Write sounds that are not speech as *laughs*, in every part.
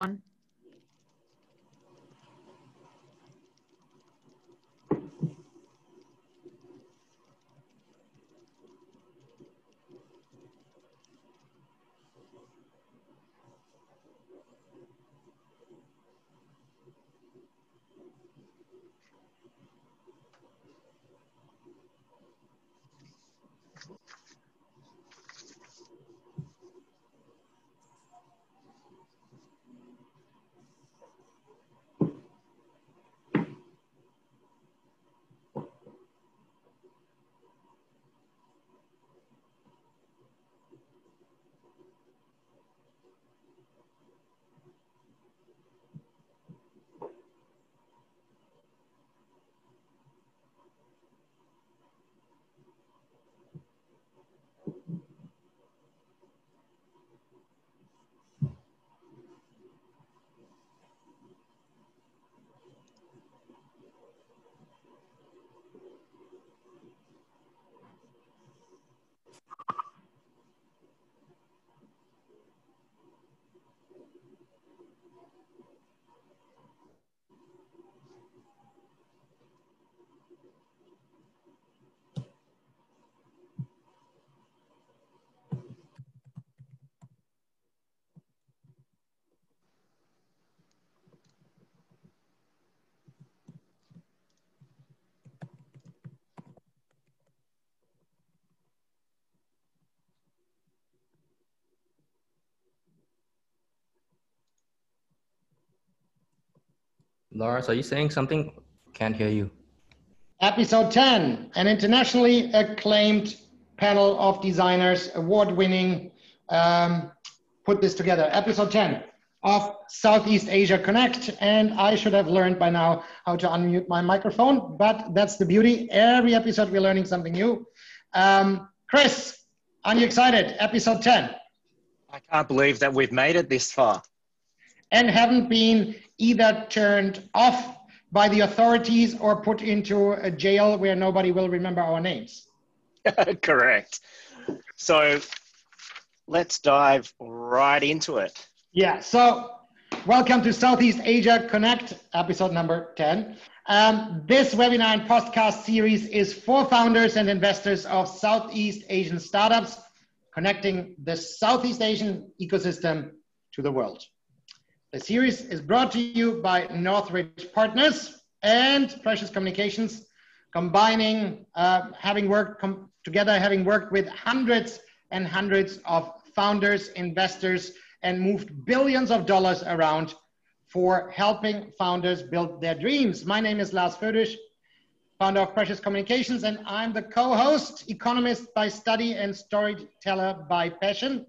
on. Lars, are you saying something? Can't hear you. Episode 10, an internationally acclaimed panel of designers, award winning, um, put this together. Episode 10 of Southeast Asia Connect. And I should have learned by now how to unmute my microphone, but that's the beauty. Every episode, we're learning something new. Um, Chris, are you excited? Episode 10. I can't believe that we've made it this far. And haven't been either turned off by the authorities or put into a jail where nobody will remember our names. *laughs* Correct. So let's dive right into it. Yeah, so welcome to Southeast Asia Connect, episode number 10. Um, this webinar and podcast series is for founders and investors of Southeast Asian startups, connecting the Southeast Asian ecosystem to the world. The series is brought to you by Northridge Partners and Precious Communications, combining, uh, having worked com- together, having worked with hundreds and hundreds of founders, investors, and moved billions of dollars around for helping founders build their dreams. My name is Lars Födisch, founder of Precious Communications, and I'm the co-host, economist by study and storyteller by passion.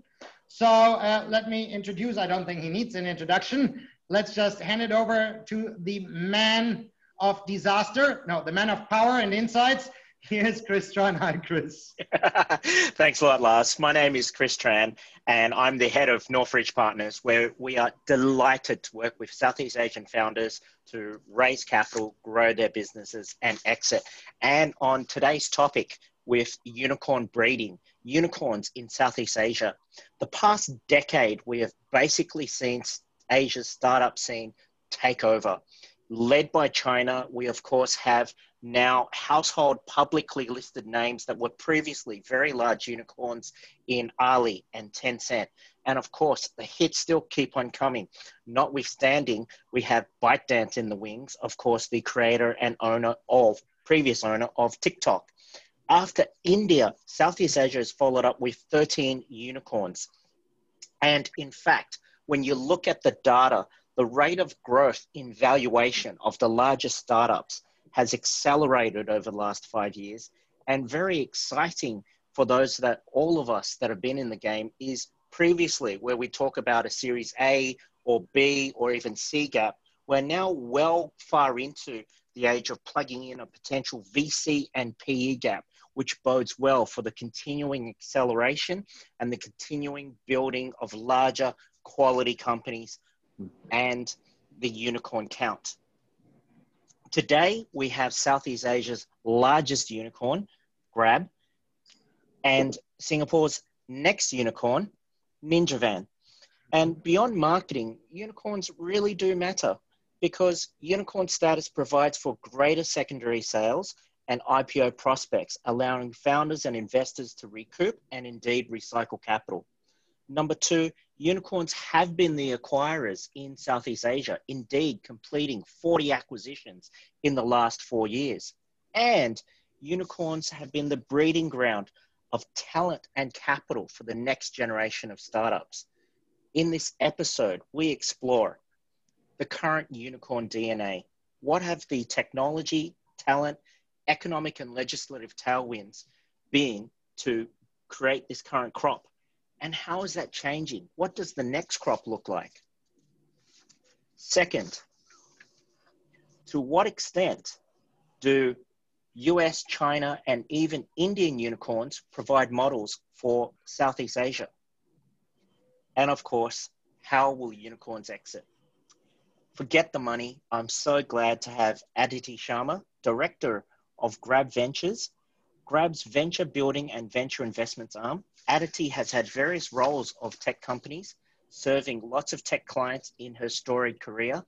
So uh, let me introduce, I don't think he needs an introduction. Let's just hand it over to the man of disaster, no, the man of power and insights. Here's Chris Tran. Hi, Chris. *laughs* Thanks a lot, Lars. My name is Chris Tran, and I'm the head of Northridge Partners, where we are delighted to work with Southeast Asian founders to raise capital, grow their businesses, and exit. And on today's topic, with unicorn breeding, unicorns in Southeast Asia. The past decade, we have basically seen Asia's startup scene take over. Led by China, we of course have now household publicly listed names that were previously very large unicorns in Ali and Tencent. And of course, the hits still keep on coming. Notwithstanding, we have ByteDance in the wings, of course, the creator and owner of, previous owner of TikTok. After India, Southeast Asia has followed up with 13 unicorns. And in fact, when you look at the data, the rate of growth in valuation of the largest startups has accelerated over the last five years. And very exciting for those that all of us that have been in the game is previously where we talk about a series A or B or even C gap, we're now well far into the age of plugging in a potential VC and PE gap which bodes well for the continuing acceleration and the continuing building of larger quality companies and the unicorn count. Today, we have Southeast Asia's largest unicorn, Grab, and Singapore's next unicorn, NinjaVan. And beyond marketing, unicorns really do matter because unicorn status provides for greater secondary sales and IPO prospects, allowing founders and investors to recoup and indeed recycle capital. Number two, unicorns have been the acquirers in Southeast Asia, indeed completing 40 acquisitions in the last four years. And unicorns have been the breeding ground of talent and capital for the next generation of startups. In this episode, we explore the current unicorn DNA. What have the technology, talent, economic, and legislative tailwinds been to create this current crop? And how is that changing? What does the next crop look like? Second, to what extent do US, China, and even Indian unicorns provide models for Southeast Asia? And of course, how will unicorns exit? Forget the money. I'm so glad to have Aditi Sharma, Director of Grab Ventures, Grab's venture building and venture investments arm. Aditi has had various roles of tech companies, serving lots of tech clients in her storied career,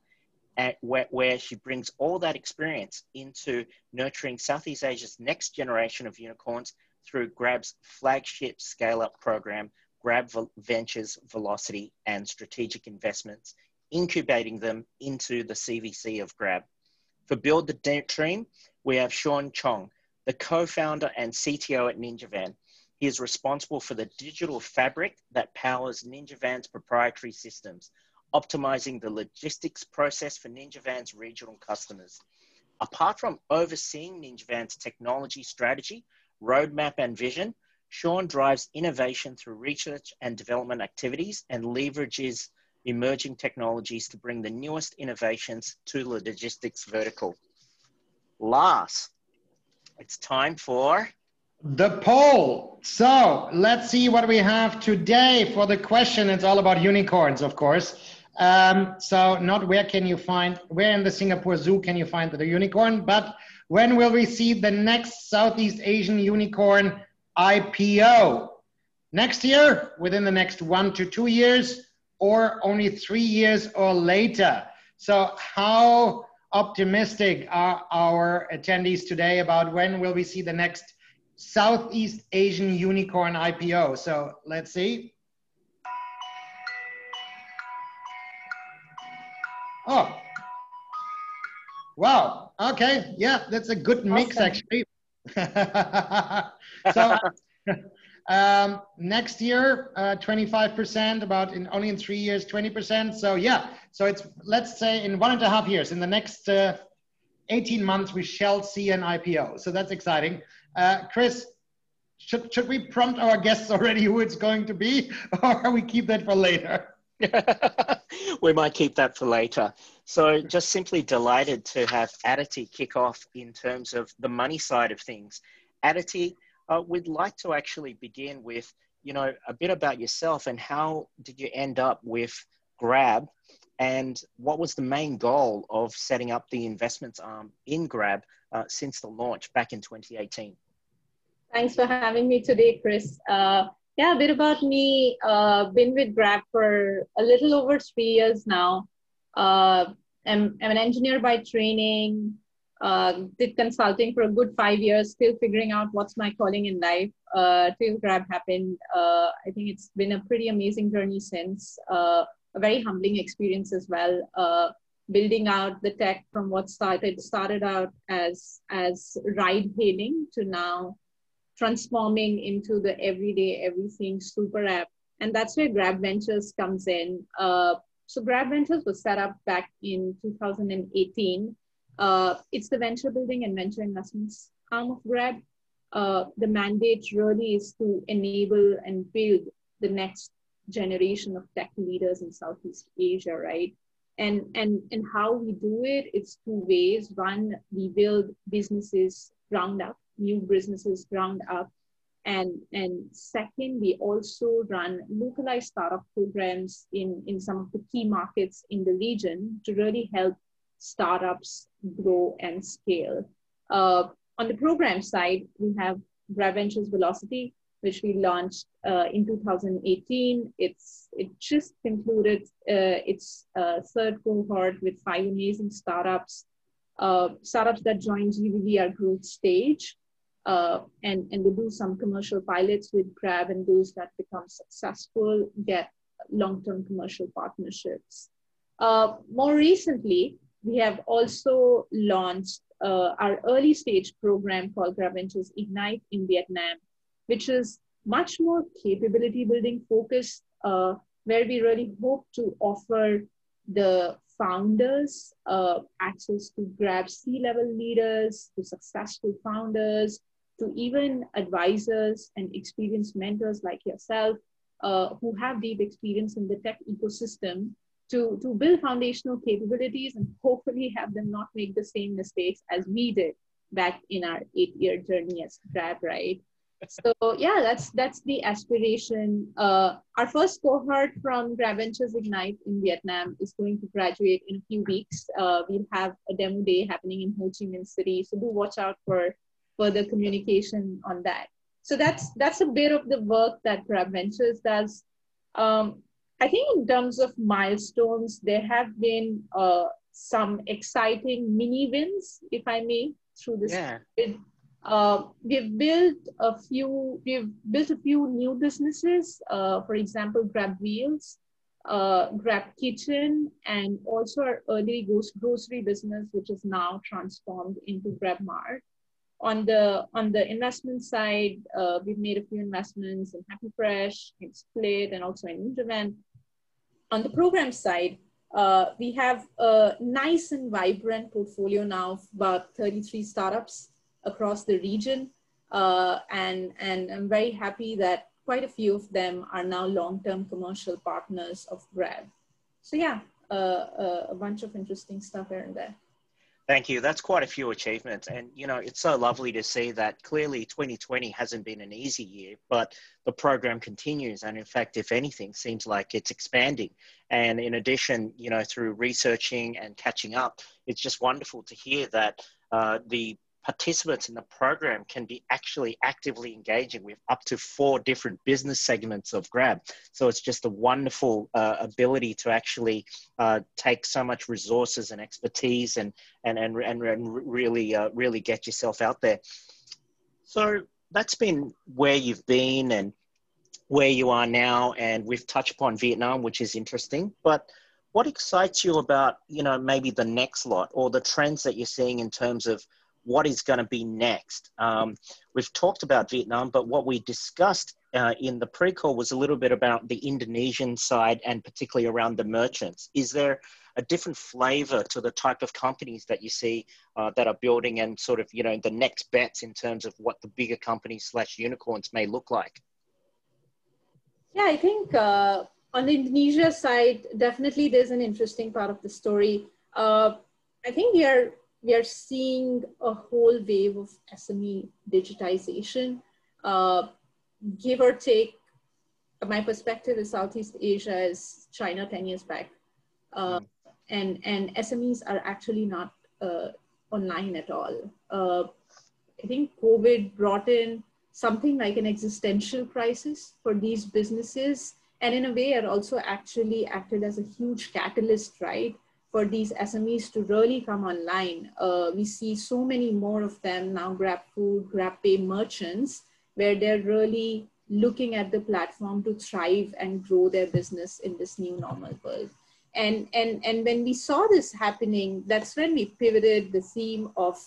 at where, where she brings all that experience into nurturing Southeast Asia's next generation of unicorns through Grab's flagship scale up program, Grab Ventures Velocity and Strategic Investments, incubating them into the CVC of Grab. For Build the Dream, we have Sean Chong, the co-founder and CTO at NinjaVan. He is responsible for the digital fabric that powers NinjaVan's proprietary systems, optimizing the logistics process for NinjaVan's regional customers. Apart from overseeing NinjaVan's technology strategy, roadmap, and vision, Sean drives innovation through research and development activities and leverages emerging technologies to bring the newest innovations to the logistics vertical. Last, it's time for the poll. So let's see what we have today for the question. It's all about unicorns, of course. Um, so not where can you find, where in the Singapore Zoo can you find the unicorn, but when will we see the next Southeast Asian unicorn IPO. Next year, within the next one to two years, or only three years or later. So, how optimistic are our attendees today about when will we see the next Southeast Asian unicorn IPO? So, let's see. Oh, wow. Okay. Yeah, that's a good mix, awesome. actually. *laughs* so *laughs* um, next year, uh, 25%, about in only in three years, 20%. So yeah, so it's, let's say in one and a half years, in the next uh, 18 months, we shall see an IPO. So that's exciting. Uh, Chris, should, should we prompt our guests already who it's going to be *laughs* or we keep that for later? *laughs* we might keep that for later. So, just simply delighted to have Aditi kick off in terms of the money side of things. Aditi, uh, we'd like to actually begin with, you know, a bit about yourself and how did you end up with Grab and what was the main goal of setting up the investments arm in Grab uh, since the launch back in 2018? Thanks for having me today, Chris. Uh, yeah, a bit about me. Uh, been with Grab for a little over three years now. Uh, I'm, I'm an engineer by training. Uh, did consulting for a good five years, still figuring out what's my calling in life. Uh, till Grab happened, uh, I think it's been a pretty amazing journey since. Uh, a very humbling experience as well. Uh, building out the tech from what started started out as as ride hailing to now transforming into the everyday everything super app and that's where grab ventures comes in uh, so grab ventures was set up back in 2018 uh, it's the venture building and venture investments arm of grab. Uh, the mandate really is to enable and build the next generation of tech leaders in southeast asia right? And and and how we do it it's two ways. One we build businesses ground up new businesses ground up. And, and second, we also run localized startup programs in, in some of the key markets in the region to really help startups grow and scale. Uh, on the program side, we have Grab Ventures Velocity, which we launched uh, in 2018. It's it just concluded uh, its uh, third cohort with five amazing startups. Uh, startups that join GVVR growth stage, uh, and and we do some commercial pilots with Grab, and those that become successful get long-term commercial partnerships. More recently, we have also launched uh, our early stage program called GrabVentures Ignite in Vietnam, which is much more capability building focused, uh, where we really hope to offer the founders uh, access to Grab C level leaders, to successful founders, to even advisors and experienced mentors like yourself uh, who have deep experience in the tech ecosystem to, to build foundational capabilities and hopefully have them not make the same mistakes as we did back in our eight year journey as Grab, right? So yeah, that's that's the aspiration. Uh, our first cohort from GrabVentures Ignite in Vietnam is going to graduate in a few weeks. Uh, we'll have a demo day happening in Ho Chi Minh City, so do watch out for further communication on that. So that's that's a bit of the work that GrabVentures does. Um, I think in terms of milestones, there have been uh, some exciting mini wins, if I may, through this. Yeah. Uh, we've built a few. We've built a few new businesses. Uh, for example, Grab Wheels, uh, Grab Kitchen, and also our early grocery business, which is now transformed into Grab Mart. On the on the investment side, uh, we've made a few investments in Happy Fresh, in Split, and also in Intervent on the program side, uh, we have a nice and vibrant portfolio now of about 33 startups across the region. Uh, and, and I'm very happy that quite a few of them are now long-term commercial partners of Grab. So yeah, uh, uh a bunch of interesting stuff here and there. Thank you. That's quite a few achievements. And, you know, it's so lovely to see that clearly 2020 hasn't been an easy year, but the program continues. And in fact, if anything, seems like it's expanding. And in addition, you know, through researching and catching up, it's just wonderful to hear that uh, the participants in the program can be actually actively engaging with up to four different business segments of Grab. So it's just a wonderful uh, ability to actually uh, take so much resources and expertise and and and, and, and really uh, really get yourself out there. So that's been where you've been and where you are now, and we've touched upon Vietnam, which is interesting, but what excites you about you know maybe the next lot or the trends that you're seeing in terms of what is going to be next. Um, we've talked about Vietnam, but what we discussed uh, in the pre-call was a little bit about the Indonesian side and particularly around the merchants. Is there a different flavor to the type of companies that you see uh, that are building and sort of, you know, the next bets in terms of what the bigger companies slash unicorns may look like? Yeah, I think uh, on the Indonesia side, definitely there's an interesting part of the story. Uh, I think we are we are seeing a whole wave of SME digitization. Uh, give or take, my perspective is Southeast Asia is China 10 years back. Uh, mm. and, and SMEs are actually not uh, online at all. Uh, I think COVID brought in something like an existential crisis for these businesses. And in a way, it also actually acted as a huge catalyst, right? For these SMEs to really come online. Uh, we see so many more of them now, Grab Food, Grab Pay merchants, where they're really looking at the platform to thrive and grow their business in this new normal world. And, and, and when we saw this happening, that's when we pivoted the theme of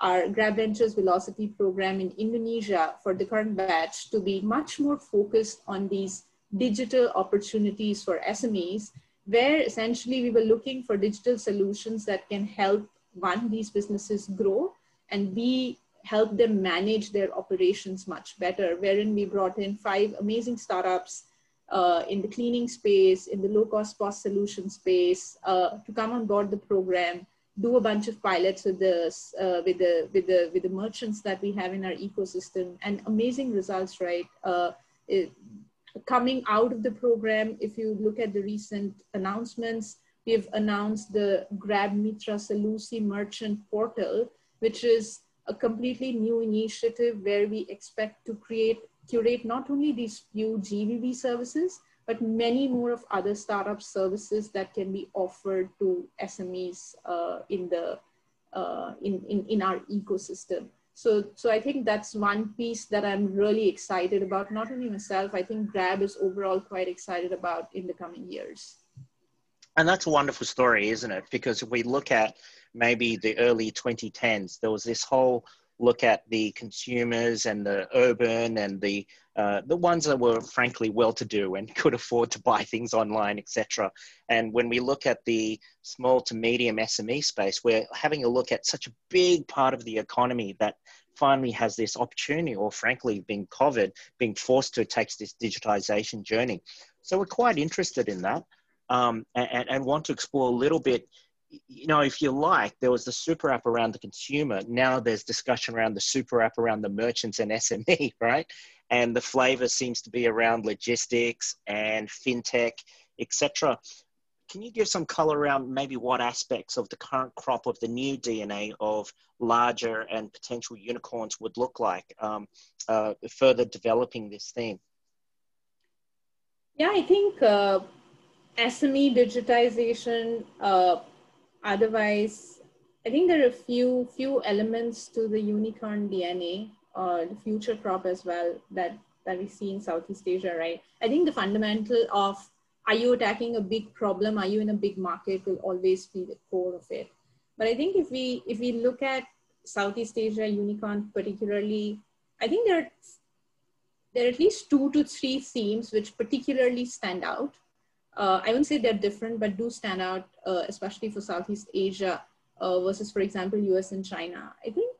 our Grab Ventures Velocity program in Indonesia for the current batch to be much more focused on these digital opportunities for SMEs where essentially we were looking for digital solutions that can help one, these businesses grow, and B, help them manage their operations much better, wherein we brought in five amazing startups uh, in the cleaning space, in the low cost POS solution space uh, to come on board the program, do a bunch of pilots with the, uh, with, the, with, the, with the merchants that we have in our ecosystem and amazing results, right? Uh, it, coming out of the program, if you look at the recent announcements, we've announced the Grab Mitra Solusi Merchant Portal, which is a completely new initiative where we expect to create curate not only these few GVV services, but many more of other startup services that can be offered to SMEs uh, in the uh, in, in in our ecosystem. So so I think that's one piece that I'm really excited about. Not only myself, I think Grab is overall quite excited about in the coming years. And that's a wonderful story, isn't it? Because if we look at maybe the early 2010s, there was this whole look at the consumers and the urban and the uh, the ones that were frankly well-to-do and *laughs* could afford to buy things online, etc. And when we look at the small to medium SME space, we're having a look at such a big part of the economy that finally has this opportunity, or frankly, being COVID, being forced to take this digitization journey. So we're quite interested in that um, and, and want to explore a little bit you know, if you like, there was the super app around the consumer. Now there's discussion around the super app around the merchants and SME, *laughs* right? And the flavor seems to be around logistics and fintech, etc. Can you give some color around maybe what aspects of the current crop of the new DNA of larger and potential unicorns would look like, um, uh, further developing this theme? Yeah, I think uh, SME digitization, uh, otherwise, I think there are a few few elements to the unicorn DNA, uh, the future crop as well that that we see in Southeast Asia, right? I think the fundamental of are you attacking a big problem, are you in a big market will always be the core of it. But I think if we if we look at Southeast Asia unicorn particularly, I think there are there are at least two to three themes which particularly stand out uh, I wouldn't say they're different, but do stand out, uh, especially for Southeast Asia uh, versus, for example, US and China. I think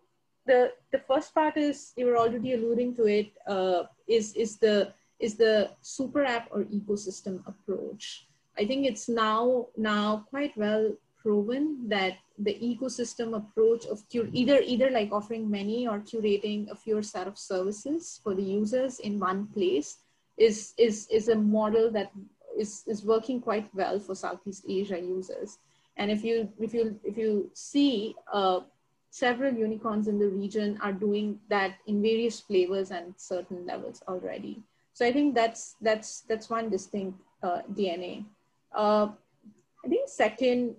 the the first part is you were already alluding to it uh, is is the is the super app or ecosystem approach. I think it's now now quite well proven that the ecosystem approach of cur- either either like offering many or curating a fewer set of services for the users in one place is is is a model that is, is working quite well for Southeast Asia users. And if you if you if you see uh, several unicorns in the region are doing that in various flavors and certain levels already. So I think that's that's that's one distinct uh, DNA. Uh, I think second,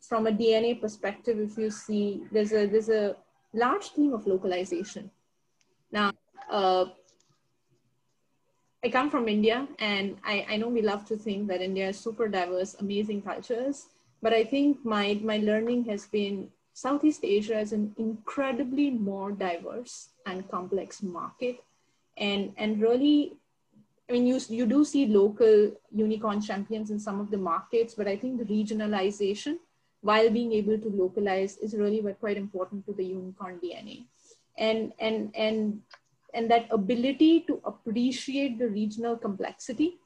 from a DNA perspective, if you see there's a there's a large theme of localization. Now, uh, I come from India, and I, I know we love to think that India is super diverse, amazing cultures. But I think my, my learning has been Southeast Asia is an incredibly more diverse and complex market. And, and really, I mean, you, you do see local unicorn champions in some of the markets, but I think the regionalization while being able to localize is really quite important to the unicorn DNA. And, and, and and that ability to appreciate the regional complexity,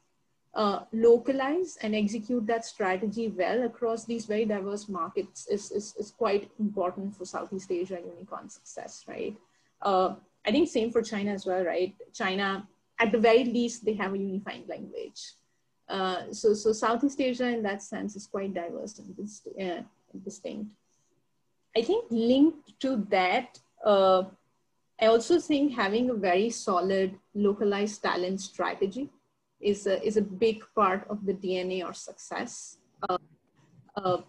uh, localize and execute that strategy well across these very diverse markets is, is, is quite important for Southeast Asia unicorn success, right? Uh, I think same for China as well, right? China, at the very least, they have a unifying language. Uh, so, so Southeast Asia in that sense is quite diverse and uh, distinct. I think linked to that, uh, I also think having a very solid localized talent strategy is a, is a big part of the DNA or success. Uh, uh,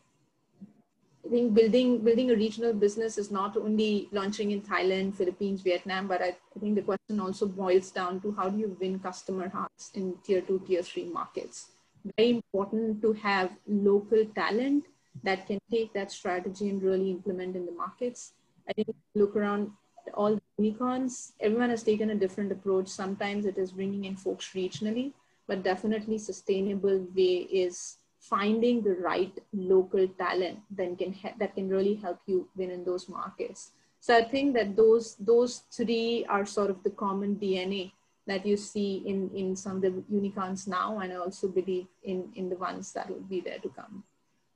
I think building building a regional business is not only launching in Thailand, Philippines, Vietnam, but I, I think the question also boils down to how do you win customer hearts in tier two, tier three markets. Very important to have local talent that can take that strategy and really implement in the markets. I think look around all unicorns, everyone has taken a different approach. Sometimes it is bringing in folks regionally, but definitely sustainable way is finding the right local talent that can that can really help you win in those markets. So I think that those those three are sort of the common DNA that you see in in some of the unicorns now, and I also believe in in the ones that will be there to come.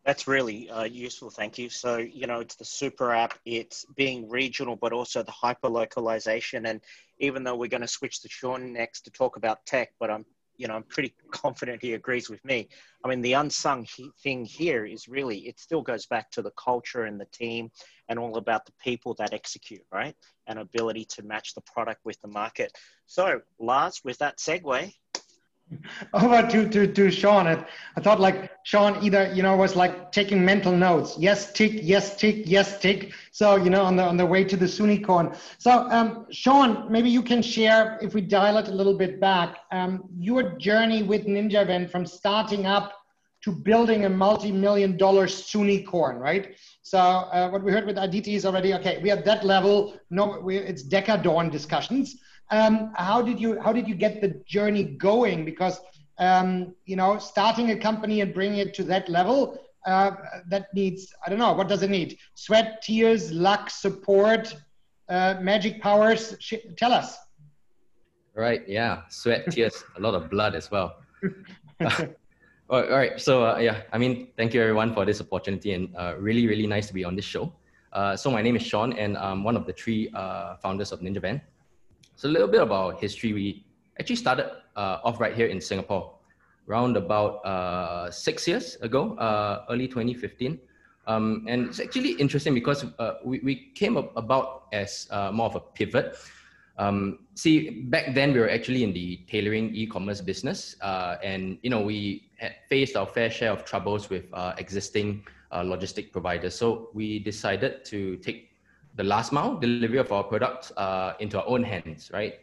That's really uh, useful. Thank you. So, you know, it's the super app, it's being regional, but also the hyper localization. And even though we're going to switch to Sean next to talk about tech, but I'm you know, I'm pretty confident he agrees with me. I mean, the unsung he, thing here is really, it still goes back to the culture and the team and all about the people that execute, right? And ability to match the product with the market. So, Lars, with that segue, *laughs* over to, to, to Sean. I, thought like Sean either, you know, was like taking mental notes. Yes, tick, yes, tick, yes, tick. So, you know, on the, on the way to the Soonicorn. So, um, Sean, maybe you can share, if we dial it a little bit back, um, your journey with NinjaVan from starting up to building a multi-million dollar Soonicorn, right? So uh, what we heard with Aditi is already, okay, we are at that level. No, we, it's decacorn discussions. Um, how did you how did you get the journey going? Because um, you know, starting a company and bringing it to that level, uh, that needs I don't know what does it need? Sweat, tears, luck, support, uh, magic powers. tell us. Right. Yeah. Sweat, tears, a lot of blood as well. *laughs* *laughs* all right. So uh, yeah, I mean, thank you everyone for this opportunity, and uh, really, really nice to be on this show. Uh, so my name is Sean, and I'm one of the three uh, founders of NinjaVan. So a little bit about history. We actually started uh, off right here in Singapore, around about uh, six years ago, uh, early 2015. Um, and it's actually interesting because uh, we, we came about as uh, more of a pivot. Um, see, back then we were actually in the tailoring e-commerce business, uh, and you know we faced our fair share of troubles with existing logistic providers. So we decided to take the last mile delivery of our products uh, into our own hands, right?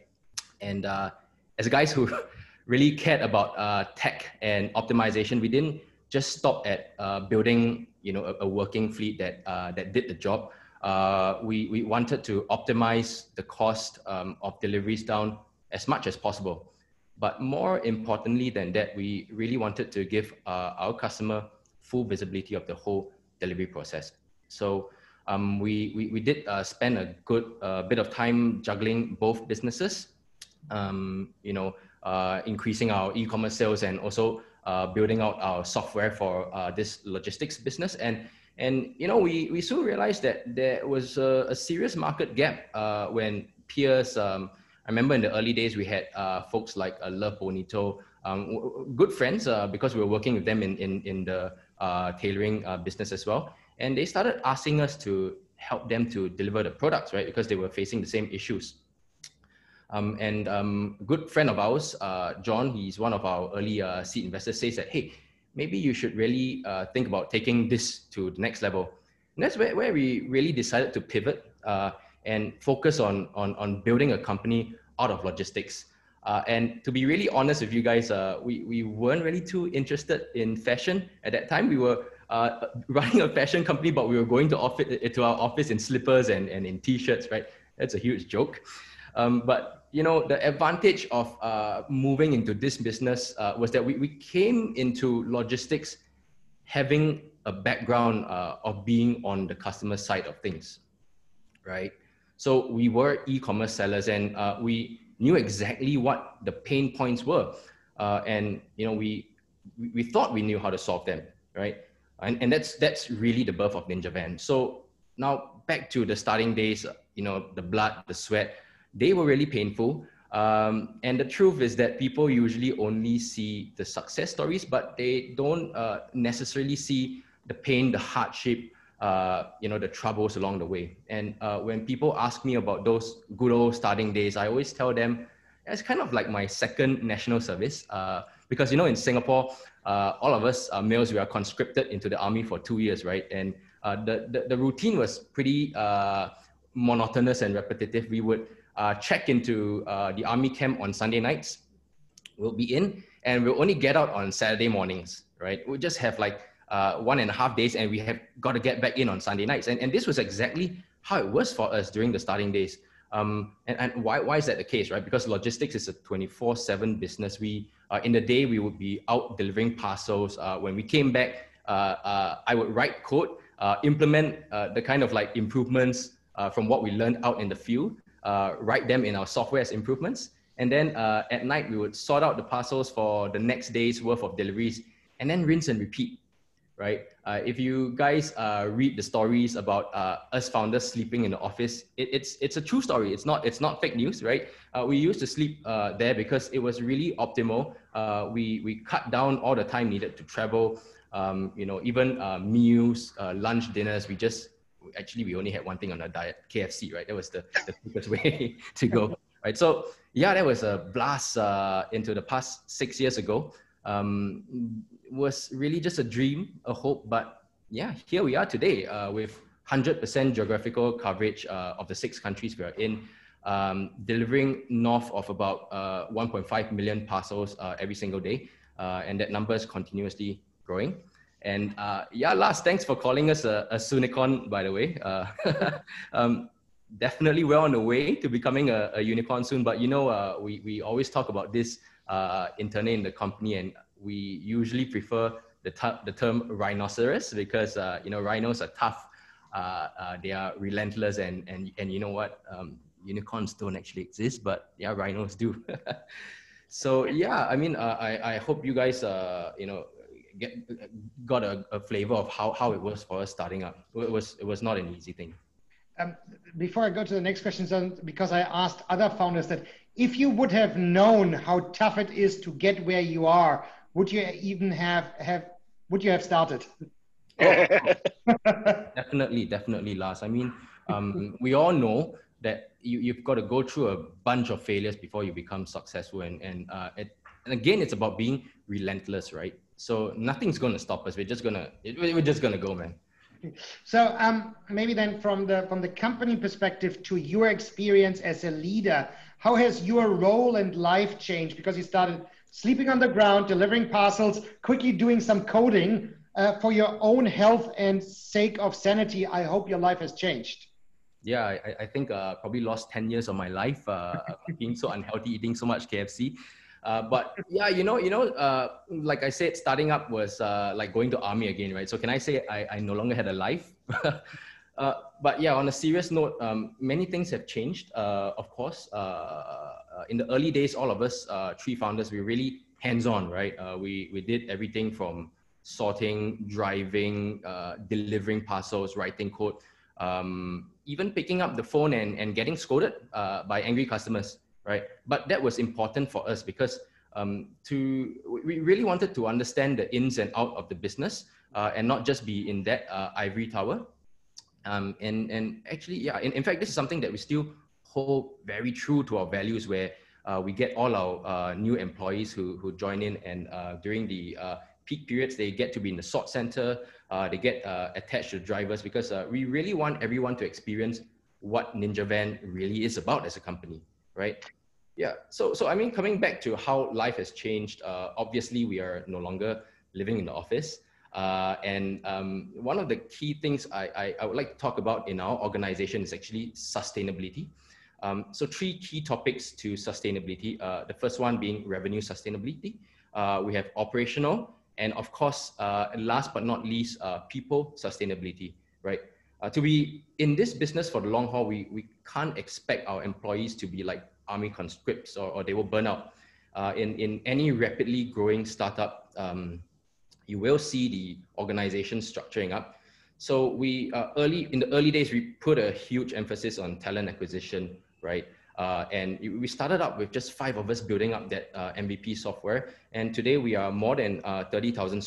And uh, as guys who *laughs* really cared about uh, tech and optimization, we didn't just stop at uh, building, you know, a, a working fleet that uh, that did the job. Uh, we we wanted to optimize the cost um, of deliveries down as much as possible. But more importantly than that, we really wanted to give our customer full visibility of the whole delivery process. So um, we, we, we did uh, spend a good uh, bit of time juggling both businesses, um, you know, uh, increasing our e-commerce sales and also uh, building out our software for uh, this logistics business. And, and you know, we, we soon realized that there was a, a serious market gap uh, when peers, um, I remember in the early days, we had folks like uh, Love Bonito, um, good friends because we were working with them in, in, in the tailoring business as well and they started asking us to help them to deliver the products, right? Because they were facing the same issues. Um, and um, a good friend of ours, uh, John, he's one of our early uh, seed investors, says that, hey, maybe you should really uh, think about taking this to the next level. And that's where, where we really decided to pivot uh, and focus on, on, on building a company out of logistics. Uh, and to be really honest with you guys, uh, we, we weren't really too interested in fashion at that time. We were uh, running a fashion company, but we were going to office to our office in slippers and, and in t-shirts, right? That's a huge joke. Um, but you know, the advantage of uh, moving into this business uh, was that we, we came into logistics having a background uh, of being on the customer side of things, right? So we were e-commerce sellers and uh, we knew exactly what the pain points were. Uh, and you know, we, we thought we knew how to solve them, right? And, and that's that's really the birth of Ninja Van. So now back to the starting days, you know, the blood, the sweat, they were really painful. Um, and the truth is that people usually only see the success stories, but they don't uh, necessarily see the pain, the hardship, uh, you know, the troubles along the way. And uh, when people ask me about those good old starting days, I always tell them it's kind of like my second national service. Because you know in Singapore, uh, all of us uh, males we are conscripted into the army for two years, right? And uh, the, the, the routine was pretty uh, monotonous and repetitive. We would uh, check into the army camp on Sunday nights. We'll be in, and we'll only get out on Saturday mornings, right? We'll just have like one and a half days, and we have got to get back in on Sunday nights. And and this was exactly how it was for us during the starting days. Um, and, and why, why is that the case, right? Because logistics is a 24 7 business. We uh, in the day, we would be out delivering parcels. Uh, when we came back, uh, uh I would write code, uh, implement the kind of like improvements from what we learned out in the field, write them in our software as improvements. And then at night, we would sort out the parcels for the next day's worth of deliveries and then rinse and repeat right? Uh, if you guys uh, read the stories about uh, us founders sleeping in the office, it, it's it's a true story. It's not it's not fake news, right? Uh, we used to sleep uh, there because it was really optimal uh, we, we cut down all the time needed to travel. Um, you know, even meals, lunch, dinners, we just, actually, we only had one thing on our diet, KFC, right? That was the, the *laughs* quickest way *laughs* to go, right? So yeah, that was a blast into the past six years ago. Um, was really just a dream, a hope, but yeah, here we are today uh, with 100% geographical coverage uh, of the six countries we are in, um, delivering north of about uh, 1.5 million parcels uh, every single day. Uh, and that number is continuously growing. And uh, yeah, Lars, thanks for calling us a, a Soonicorn, by the way. *laughs* um, definitely we're on the way to becoming a, a unicorn soon. But you know, we, we always talk about this internally in the company, and we usually prefer the, t- the term rhinoceros because uh, you know rhinos are tough, uh, uh, they are relentless, and and and you know what? Um, unicorns don't actually exist, but yeah, rhinos do. *laughs* so yeah, I mean, uh, I I hope you guys uh you know get got a, a flavor of how how it was for us starting up. It was it was not an easy thing. Um, before I go to the next question, so because I asked other founders that if you would have known how tough it is to get where you are, would you even have have would you have started? Oh, *laughs* *laughs* definitely, definitely, Lars. I mean, um, we all know that you, you've got to go through a bunch of failures before you become successful. And, and, uh, it, and again, it's about being relentless, right? So nothing's going to stop us. We're just going to, we're just going to go, man. So um, maybe then from the, from the company perspective to your experience as a leader, how has your role and life changed? Because you started sleeping on the ground, delivering parcels, quickly doing some coding uh, for your own health and sake of sanity. I hope your life has changed. Yeah, I, I think uh, probably lost 10 years of my life uh, *laughs* being so unhealthy, eating so much KFC. Uh, but yeah, you know, you know, uh, like I said, starting up was uh, like going to army again, right? So can I say I, I no longer had a life? *laughs* uh, but yeah, on a serious note, um, many things have changed. Uh, of course, in the early days, all of us, three founders, we really hands-on, right? we we did everything from sorting, driving, delivering parcels, writing code, um, even picking up the phone and, and getting scolded by angry customers right? But that was important for us because um, to we really wanted to understand the ins and out of the business uh, and not just be in that uh, ivory tower. Um, and and actually, yeah, in, in fact, this is something that we still hold very true to our values, where uh, we get all our uh, new employees who who join in, and uh, during the uh, peak periods, they get to be in the sort center. they get attached to drivers because we really want everyone to experience what Ninja Van really is about as a company right? Yeah. So, so I mean, coming back to how life has changed, uh, obviously we are no longer living in the office. Uh, and um, one of the key things I, I, I, would like to talk about in our organization is actually sustainability. Um, so three key topics to sustainability. Uh, the first one being revenue sustainability. Uh, we have operational, and of course, uh, last but not least, uh, people sustainability, right? Uh, to be in this business for the long haul, we, we can't expect our employees to be like army conscripts or, or they will burn out. Uh, in, in any rapidly growing startup, um, you will see the organization structuring up. So we uh, early in the early days, we put a huge emphasis on talent acquisition, right? Uh, and we started up with just five of us building up that uh, MVP software. And today we are more than uh, 30,000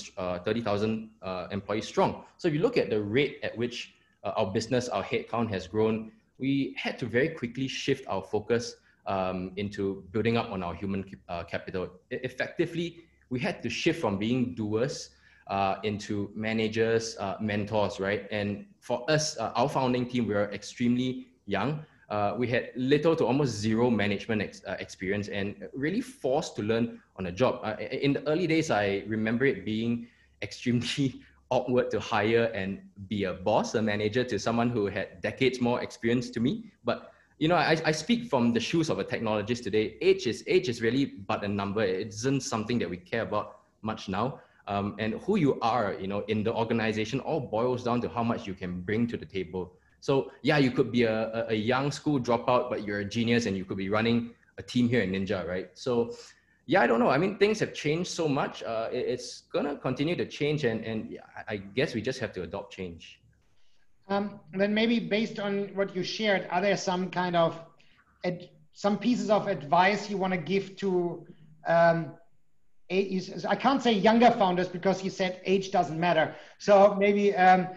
30, uh, uh, employees strong. So if you look at the rate at which uh, our business, our headcount has grown, we had to very quickly shift our focus um, into building up on our human uh, capital. effectively, we had to shift from being doers uh, into managers, uh, mentors, right? And for us, uh, our founding team, we were extremely young. Uh, we had little to almost zero management ex experience and really forced to learn on the job. in the early days, I remember it being *laughs* extremely awkward to hire and be a boss, a manager to someone who had decades more experience to me. But you know, I, I speak from the shoes of a technologist today. Age is age is really but a number. It isn't something that we care about much now. Um, and who you are, you know, in the organization all boils down to how much you can bring to the table. So yeah, you could be a, a, a young school dropout, but you're a genius and you could be running a team here in Ninja, right? So yeah, I don't know. I mean, things have changed so much. Uh, it, it's gonna continue to change, and and I guess we just have to adopt change. Um, then maybe based on what you shared, are there some kind of ad, some pieces of advice you want to give to um, I can't say younger founders because you said age doesn't matter. So maybe um,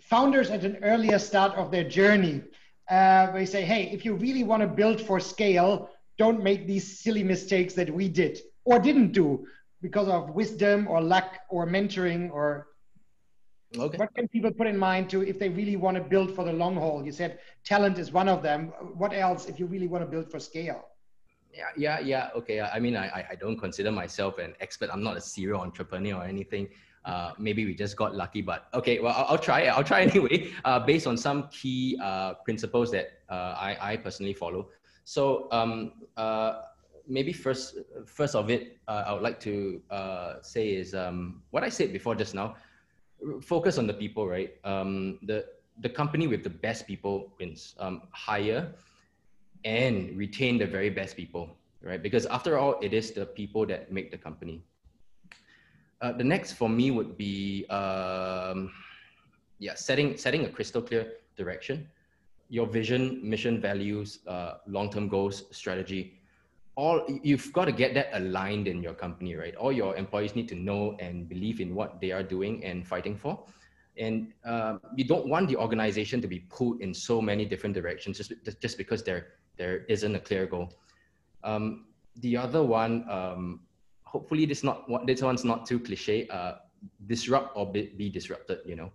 founders at an earlier start of their journey, uh, we say, hey, if you really want to build for scale, don't make these silly mistakes that we did or didn't do because of wisdom or luck or mentoring or okay. what can people put in mind to if they really want to build for the long haul you said talent is one of them what else if you really want to build for scale yeah yeah yeah okay i mean i i don't consider myself an expert i'm not a serial entrepreneur or anything uh, maybe we just got lucky, but okay. Well, I'll, I'll try. I'll try *laughs* anyway. Uh, based on some key uh, principles that uh, I, I personally follow. So um, uh, maybe first first of it, uh, I would like to say is um, what I said before just now. Focus on the people, right? Um, the the company with the best people wins. Um, hire and retain the very best people, right? Because after all, it is the people that make the company. Uh, the next for me would be um, yeah setting setting a crystal clear direction your vision mission values uh, long-term goals strategy all you've got to get that aligned in your company right all your employees need to know and believe in what they are doing and fighting for and uh, you don't want the organization to be pulled in so many different directions just, just because there there isn't a clear goal um, the other one um, hopefully this not this one's not too cliche. Uh, disrupt or be, be disrupted. You know,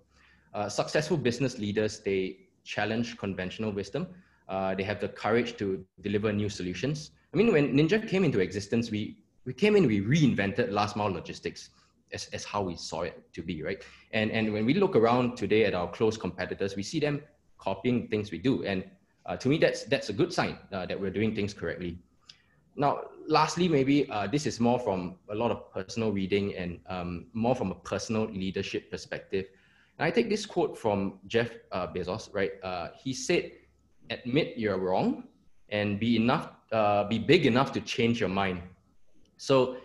uh, successful business leaders they challenge conventional wisdom. Uh, they have the courage to deliver new solutions. I mean, when Ninja came into existence, we we came in, we reinvented last mile logistics as, as how we saw it to be, right? And and when we look around today at our close competitors, we see them copying things we do, and uh, to me, that's that's a good sign uh, that we're doing things correctly. Now, lastly, maybe uh, this is more from a lot of personal reading and um, more from a personal leadership perspective. And I take this quote from Jeff uh, Bezos, right? Uh, he said, "Admit you're wrong, and be enough, uh, be big enough to change your mind." So,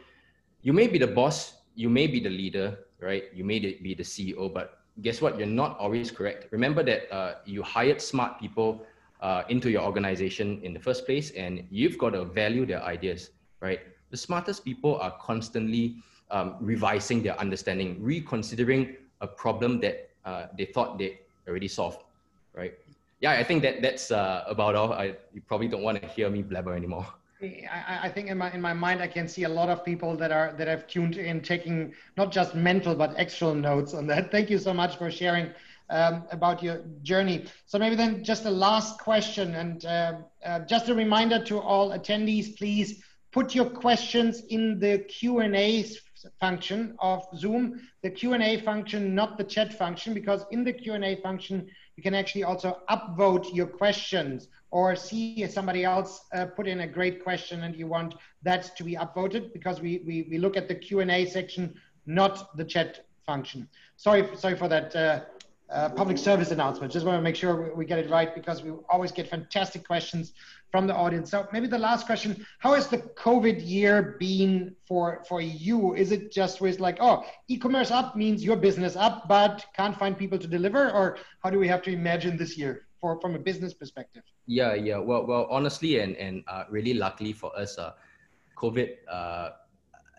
you may be the boss, you may be the leader, right? You may be the CEO, but guess what? You're not always correct. Remember that uh, you hired smart people uh, into your organization in the first place, and you've got to value their ideas, right? The smartest people are constantly um, revising their understanding, reconsidering a problem that uh, they thought they already solved, right? Yeah, I think that that's uh, about all. I, you probably don't want to hear me blabber anymore. I, I, think in my in my mind I can see a lot of people that are that have tuned in, taking not just mental but actual notes on that. Thank you so much for sharing um, about your journey. So maybe then just a last question and uh, uh, just a reminder to all attendees, please put your questions in the Q&A function of Zoom, the Q&A function, not the chat function, because in the Q&A function, you can actually also upvote your questions or see if somebody else uh, put in a great question and you want that to be upvoted because we, we, we look at the Q&A section, not the chat function. Sorry, sorry for that uh, uh, public service announcement. Just want to make sure we get it right because we always get fantastic questions from the audience. So maybe the last question: How has the COVID year been for for you? Is it just with like, oh, e-commerce up means your business up, but can't find people to deliver, or how do we have to imagine this year for from a business perspective? Yeah, yeah. Well, well, honestly, and and uh, really luckily for us, uh, COVID uh,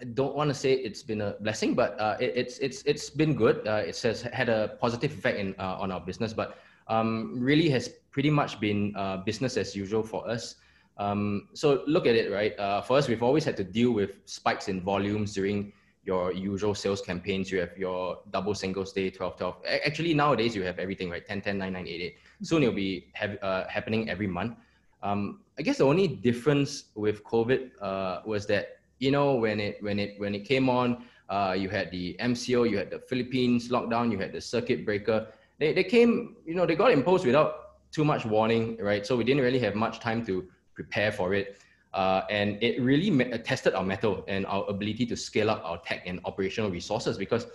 I don't want to say it's been a blessing, but uh, it, it's it's it's been good. Uh, it has had a positive effect in uh, on our business, but um, really has pretty much been uh, business as usual for us. Um, so look at it, right? Uh, for us, we've always had to deal with spikes in volumes during your usual sales campaigns. You have your double singles day, 12, 12. Actually, nowadays you have everything, right? 10, 10, 9, 9, 8, 8. Soon it'll be uh, happening every month. Um, I guess the only difference with COVID was that you know, when it when it when it came on, uh, you had the MCO, you had the Philippines lockdown, you had the circuit breaker. They they came, you know, they got imposed without too much warning, right? So we didn't really have much time to prepare for it. Uh, and it really tested our mettle and our ability to scale up our tech and operational resources because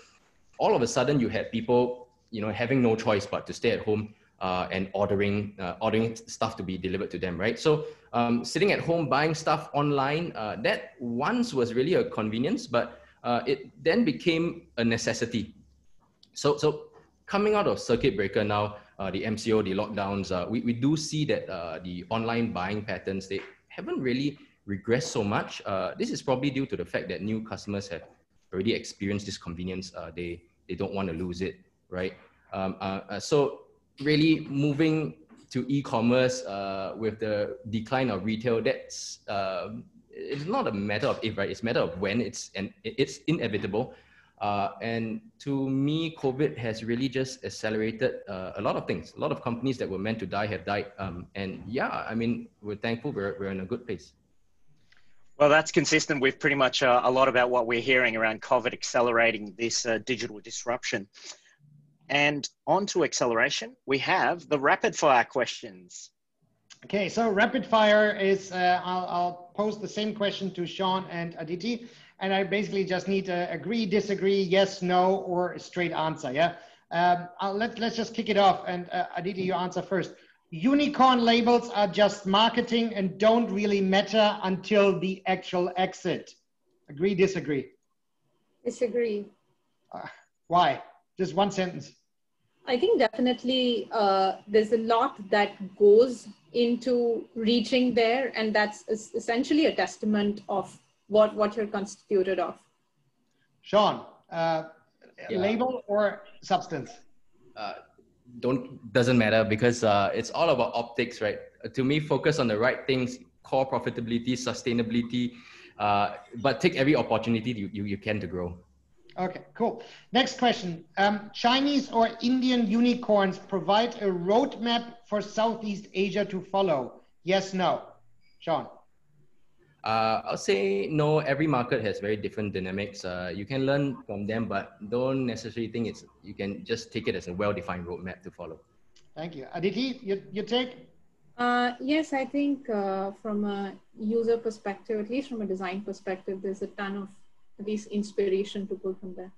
all of a sudden you had people, you know, having no choice but to stay at home uh, and ordering uh, ordering stuff to be delivered to them, right? So um, sitting at home buying stuff online, uh, that once was really a convenience, but uh, it then became a necessity. So so coming out of circuit breaker now, uh, the MCO, the lockdowns, uh, we, we do see that the online buying patterns they haven't really regressed so much. This is probably due to the fact that new customers have already experienced this convenience. They they don't want to lose it, right? Um, so really moving to e-commerce uh, with the decline of retail, that's um, it's not a matter of if, right? It's a matter of when. It's and it's inevitable. Uh, and to me, COVID has really just accelerated uh, a lot of things. A lot of companies that were meant to die have died. Um, and yeah, I mean, we're thankful we're, we're in a good place. Well, that's consistent with pretty much uh, a lot about what we're hearing around COVID accelerating this uh, digital disruption. And on to acceleration, we have the rapid fire questions. Okay, so rapid fire is, uh, I'll, I'll pose the same question to Sean and Aditi and I basically just need to agree, disagree, yes, no, or a straight answer. Yeah. Um, let, let's just kick it off. And uh, Aditi, you answer first. Unicorn labels are just marketing and don't really matter until the actual exit. Agree, disagree? Disagree. Uh, why? Just one sentence. I think definitely uh, there's a lot that goes into reaching there, and that's essentially a testament of what what you're constituted of. Sean, uh, yeah. label or substance? Uh, don't doesn't matter because uh, it's all about optics, right? To me, focus on the right things: core profitability, sustainability, uh, but take every opportunity you, you, you can to grow. Okay, cool. Next question. Um, Chinese or Indian unicorns provide a roadmap for Southeast Asia to follow? Yes, no. Sean. Uh, I'll say no. Every market has very different dynamics. Uh, you can learn from them, but don't necessarily think it's. You can just take it as a well-defined roadmap to follow. Thank you, Aditi. You you take. Uh, yes, I think uh, from a user perspective, at least from a design perspective, there's a ton of least inspiration to pull from there.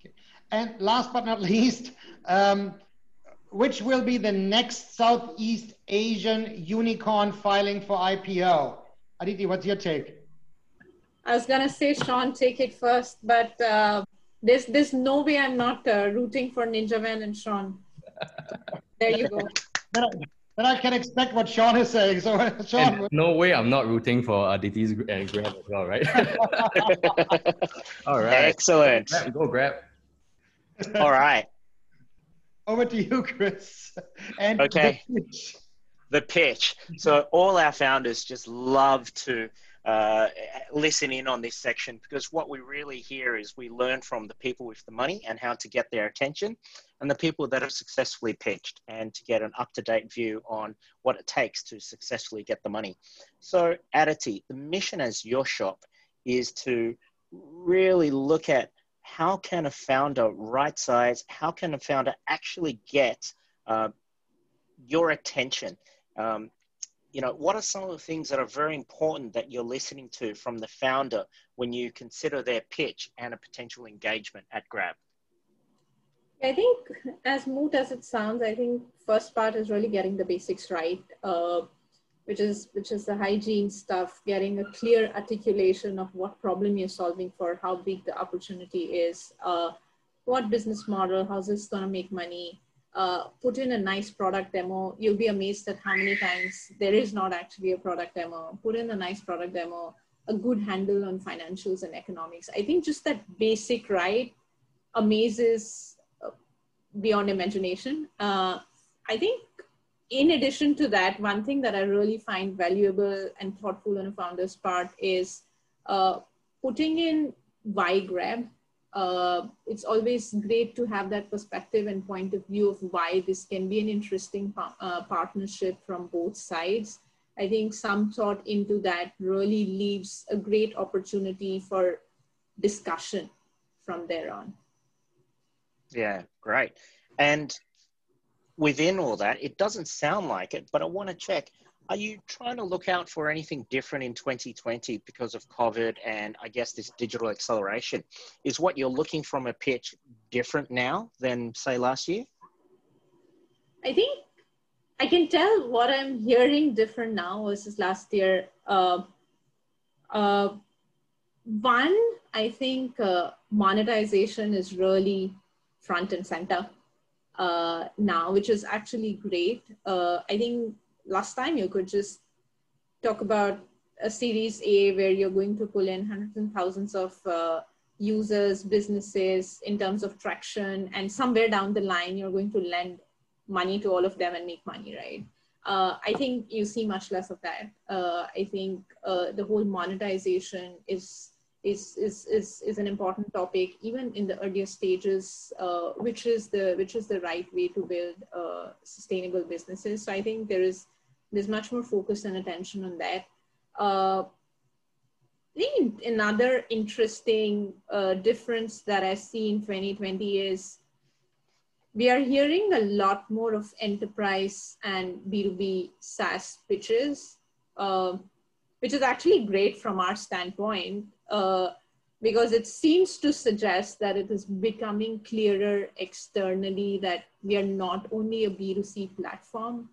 Okay. And last but not *laughs* least, um, which will be the next Southeast Asian unicorn filing for IPO? Aditi, what's your take? I was gonna say Sean, take it first, but uh, there's there's no way I'm not uh, rooting for Ninja Ninjavan and Sean. *laughs* there you go. Then I, can expect what Sean is saying. So *laughs* Sean, no way I'm not rooting for Aditi's and Grab as well, right? *laughs* All right. Excellent. Grab, go grab. All right. *laughs* Over to you, Chris. And okay the pitch. So all our founders just love to uh, listen in on this section because what we really hear is we learn from the people with the money and how to get their attention and the people that have successfully pitched and to get an up-to-date view on what it takes to successfully get the money. So Aditi, the mission as your shop is to really look at how can a founder right size, how can a founder actually get uh, your attention um, you know, what are some of the things that are very important that you're listening to from the founder when you consider their pitch and a potential engagement at Grab? I think, as moot as it sounds, I think first part is really getting the basics right, uh, which is which is the hygiene stuff, getting a clear articulation of what problem you're solving for, how big the opportunity is, uh, what business model, how's this going to make money, uh, put in a nice product demo, you'll be amazed at how many times there is not actually a product demo. Put in a nice product demo, a good handle on financials and economics. I think just that basic right amazes beyond imagination. Uh, I think in addition to that, one thing that I really find valuable and thoughtful on a founder's part is uh, putting in why grab uh, it's always great to have that perspective and point of view of why this can be an interesting pa uh, partnership from both sides. I think some thought into that really leaves a great opportunity for discussion from there on. Yeah, great. And within all that, it doesn't sound like it, but I want to check are you trying to look out for anything different in 2020 because of COVID and I guess this digital acceleration? Is what you're looking from a pitch different now than, say, last year? I think I can tell what I'm hearing different now versus last year. Uh, uh, one, I think uh, monetization is really front and center uh, now, which is actually great. Uh, I think last time you could just talk about a Series A where you're going to pull in hundreds and thousands of uh, users, businesses in terms of traction, and somewhere down the line, you're going to lend money to all of them and make money, right? Uh, I think you see much less of that. Uh, I think uh, the whole monetization is, is is is is an important topic, even in the earlier stages, uh, which is the which is the right way to build uh, sustainable businesses. So I think there is there's much more focus and attention on that. Uh, I think another interesting difference that I see in 2020 is we are hearing a lot more of enterprise and B2B SaaS pitches, uh, which is actually great from our standpoint uh, because it seems to suggest that it is becoming clearer externally that we are not only a B2C platform,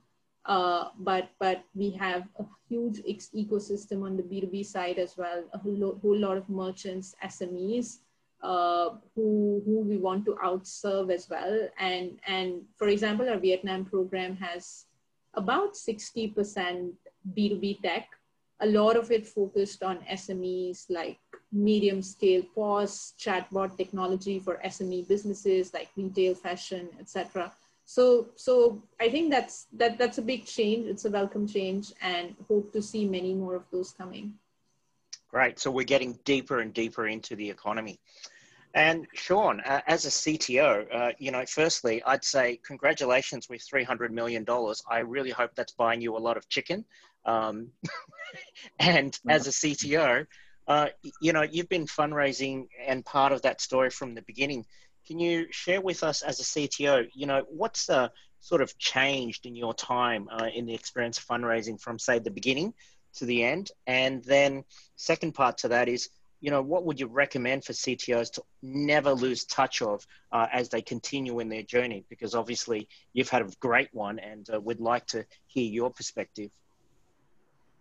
uh, but but we have a huge ecosystem on the B2B side as well, a whole, whole lot of merchants, SMEs, uh, who, who we want to outserve as well. And, and for example, our Vietnam program has about 60% B2B tech, a lot of it focused on SMEs like medium scale POS, chatbot technology for SME businesses like retail, fashion, etc. So, so I think that's that that's a big change. It's a welcome change, and hope to see many more of those coming. Great. So we're getting deeper and deeper into the economy. And Sean, uh, as a CTO, uh, you know, firstly, I'd say congratulations with $300 million. I really hope that's buying you a lot of chicken. Um, *laughs* *laughs* and as a CTO, uh, you know, you've been fundraising and part of that story from the beginning. Can you share with us as a CTO, you know, what's uh, sort of changed in your time uh, in the experience of fundraising from, say, the beginning to the end. And then second part to that is, you know, what would you recommend for CTOs to never lose touch of uh, as they continue in their journey? Because obviously you've had a great one, and uh, we'd like to hear your perspective.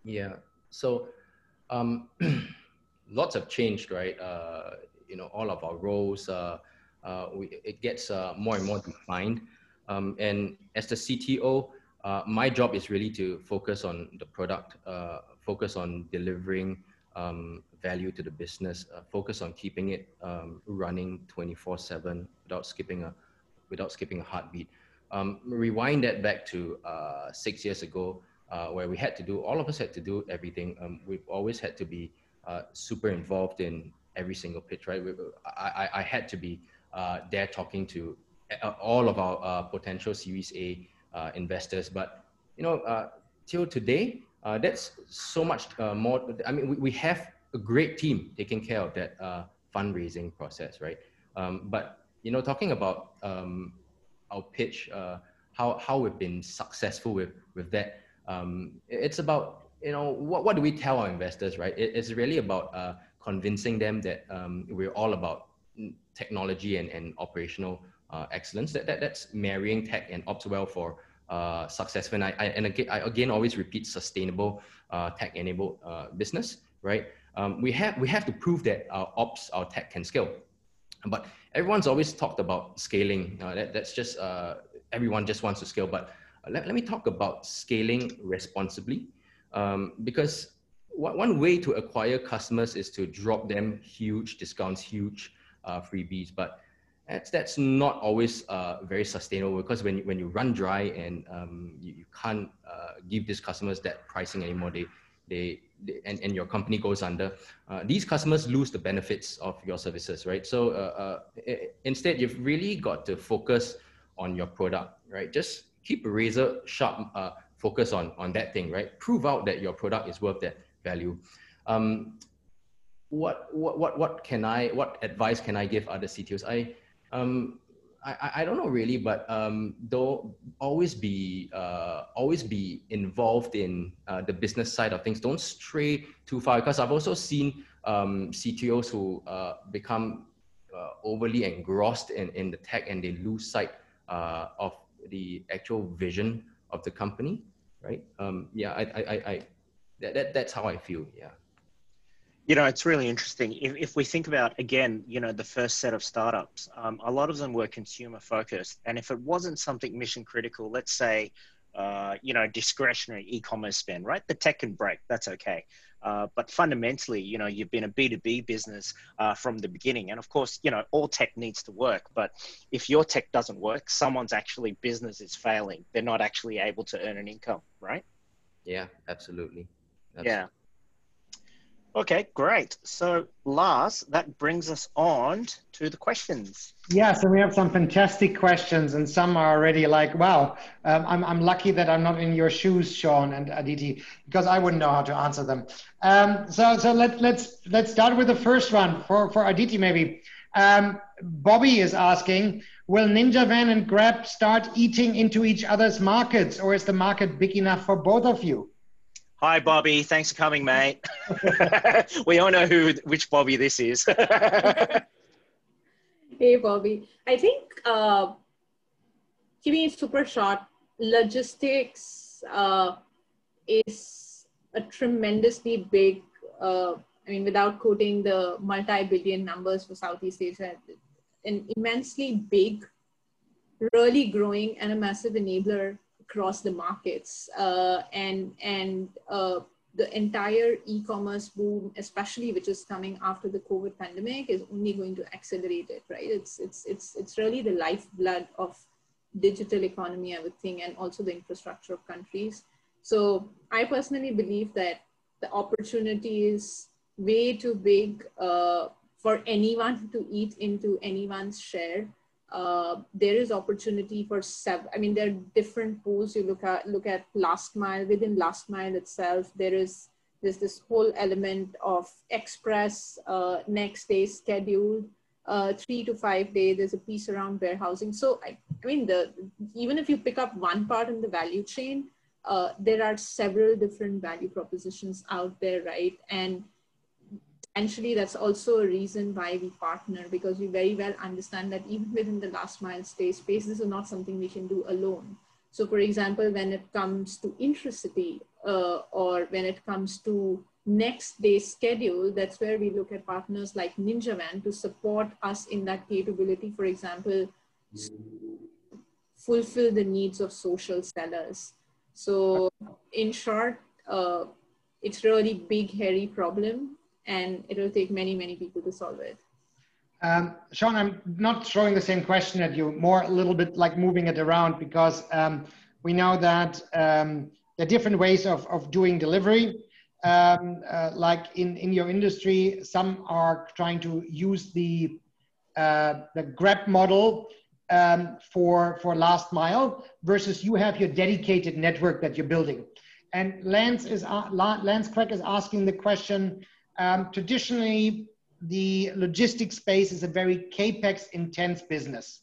Yeah. So, um, *clears throat* lots have changed, right? Uh, you know, all of our roles, uh, uh, we, it gets uh, more and more defined. Um, and as the CTO, uh, my job is really to focus on the product, uh, focus on delivering um, value to the business, focus on keeping it um, running 24/7 without skipping a without skipping a heartbeat. Um, rewind that back to six years ago, uh, where we had to do all of us had to do everything. Um, we've always had to be super involved in every single pitch, right? We, I, I, had to be there talking to all of our potential Series A uh, investors. But you know, uh, till today, uh, that's so much more. I mean, we, we have a great team taking care of that fundraising process, right? Um, but you know, talking about um, our pitch, how how we've been successful with with that. Um, it's about you know what what do we tell our investors, right? It, it's really about uh, convincing them that um, we're all about technology and, and operational uh, excellence. That, that that's marrying tech and ops well for uh, successful. And I, I, and again, I again always repeat sustainable uh, tech enabled uh, business, right? Um, we have we have to prove that our ops, our tech can scale. But everyone's always talked about scaling. Uh, that, that's just everyone just wants to scale. But let, let me talk about scaling responsibly, um, because one way to acquire customers is to drop them huge discounts, huge uh, freebies. But that's that's not always uh, very sustainable because when when you run dry and um, you, you can't uh, give these customers that pricing anymore, they they, they and, and your company goes under. Uh, these customers lose the benefits of your services, right? So uh, uh, instead, you've really got to focus on your product, right? Just keep a razor sharp uh, focus on on that thing, right? Prove out that your product is worth that value. Um, what what what what can I what advice can I give other CTOs? I um, I, I don't know really, but um, don't always be uh, always be involved in uh, the business side of things. Don't stray too far because I've also seen um, CTOs who uh, become uh, overly engrossed in, in the tech and they lose sight uh, of the actual vision of the company, right? Um, yeah, I, I, I, that, that, that's how I feel. Yeah. You know, it's really interesting. If, if we think about, again, you know, the first set of startups, um, a lot of them were consumer focused. And if it wasn't something mission critical, let's say uh, you know, discretionary e-commerce spend, right? The tech can break, that's okay. Uh, but fundamentally, you know, you've been a B2B business uh, from the beginning. And of course, you know, all tech needs to work. But if your tech doesn't work, someone's actually business is failing. They're not actually able to earn an income, right? Yeah, absolutely. absolutely. Yeah. Okay, great. So, Lars, that brings us on to the questions. Yeah, so we have some fantastic questions, and some are already like, wow, um, I'm, I'm lucky that I'm not in your shoes, Sean and Aditi, because I wouldn't know how to answer them. Um, so so let, let's, let's start with the first one for, for Aditi, maybe. Um, Bobby is asking, will Ninja Van and Grab start eating into each other's markets, or is the market big enough for both of you? Hi, Bobby. Thanks for coming, mate. *laughs* we all know who, which Bobby this is. *laughs* hey, Bobby. I think, uh, keeping it super short, logistics uh, is a tremendously big, uh, I mean, without quoting the multi billion numbers for Southeast Asia, an immensely big, really growing, and a massive enabler across the markets uh, and and uh, the entire e-commerce boom, especially which is coming after the COVID pandemic, is only going to accelerate it. Right? It's it's it's it's really the lifeblood of digital economy, I would think, and also the infrastructure of countries. So I personally believe that the opportunity is way too big uh, for anyone to eat into anyone's share uh, there is opportunity for seven. I mean, there are different pools. You look at look at last mile. Within last mile itself, there is there's this whole element of express uh, next day schedule, uh, three to five day. There's a piece around warehousing. So I, I mean, the even if you pick up one part in the value chain, uh, there are several different value propositions out there, right? And essentially that's also a reason why we partner because we very well understand that even within the last mile space, this is not something we can do alone. So for example, when it comes to intracity uh, or when it comes to next day schedule, that's where we look at partners like Ninja Van to support us in that capability. For example, fulfill the needs of social sellers. So in short, uh, it's really big, hairy problem and it will take many, many people to solve it. Um, Sean, I'm not throwing the same question at you, more a little bit like moving it around because um, we know that um, there are different ways of, of doing delivery. Um, uh, like in, in your industry, some are trying to use the, uh, the Grab model um, for, for last mile versus you have your dedicated network that you're building. And Lance, is, uh, Lance Craig is asking the question, um, traditionally, the logistics space is a very capex intense business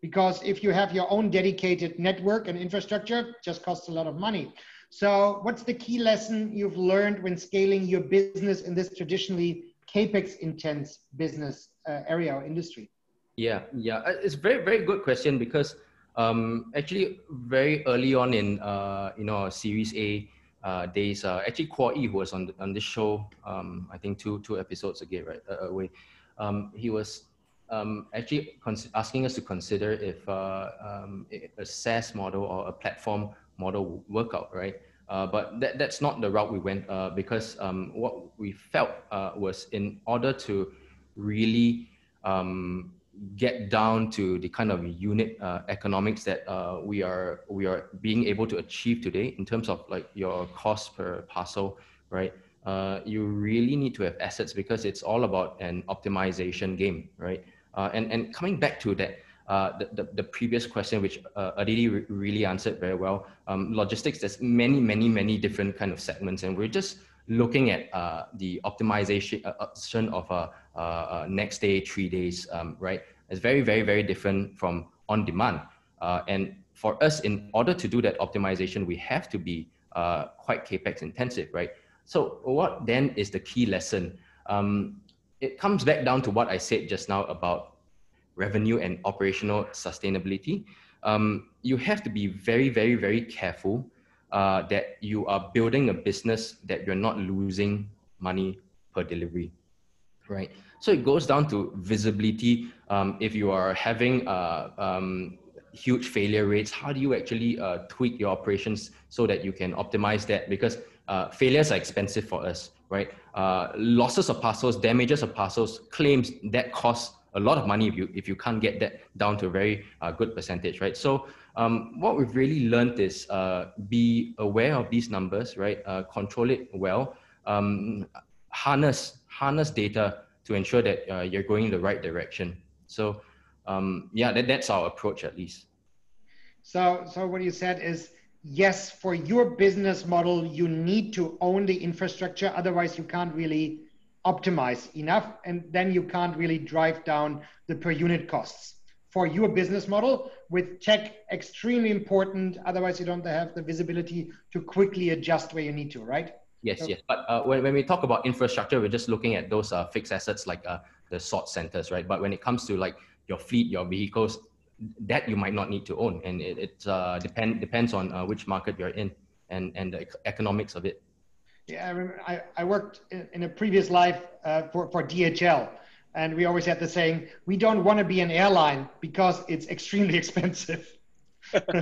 because if you have your own dedicated network and infrastructure, just costs a lot of money. So, what's the key lesson you've learned when scaling your business in this traditionally capex intense business uh, area or industry? Yeah, yeah, uh, it's very very good question because um, actually very early on in uh, you know Series A, uh, days. Uh, actually, Kuo Yi, who was on the, on this show, um, I think two two episodes ago, right uh, away, um, he was um, actually asking us to consider if uh, um, a SaaS model or a platform model would work out, right? Uh, but that, that's not the route we went uh, because um, what we felt was in order to really um, get down to the kind of unit uh, economics that uh, we are we are being able to achieve today in terms of like your cost per parcel, right? Uh, you really need to have assets because it's all about an optimization game, right? Uh, and and coming back to that, uh, the, the, the previous question, which uh, Aditi re- really answered very well, um, logistics. There's many many many different kind of segments, and we're just looking at the optimization of uh, uh, next day, three days, um, right? It's very, very, very different from on demand. Uh, and for us, in order to do that optimization, we have to be uh, quite capex intensive, right? So what then is the key lesson? Um, it comes back down to what I said just now about revenue and operational sustainability. Um, you have to be very, very, very careful uh, that you are building a business that you're not losing money per delivery, right? So it goes down to visibility. Um, if you are having uh, um, huge failure rates? How do you actually uh, tweak your operations so that you can optimize that? Because uh, failures are expensive for us, right? Uh, losses of parcels, damages of parcels, claims that cost a lot of money if you if you can't get that down to a very uh, good percentage, right? So um, what we've really learned is uh, be aware of these numbers, right? Control it well, um, harness harness data to ensure that uh, you're going in the right direction. So um, yeah, that, that's our approach at least. So so what you said is yes, for your business model, you need to own the infrastructure. Otherwise, you can't really optimize enough, and then you can't really drive down the per unit costs. For your business model, with tech extremely important, otherwise you don't have the visibility to quickly adjust where you need to, right? Yes, so, yes. But uh, when, when we talk about infrastructure, we're just looking at those uh, fixed assets like uh, the sort centers, right? But when it comes to like your fleet, your vehicles, that you might not need to own, and it, it uh, depend depends on uh, which market you're in and and the economics of it. Yeah, I remember I, I worked in, in a previous life uh, for for DHL, and we always had the saying, "We don't want to be an airline because it's extremely *laughs* expensive." *laughs*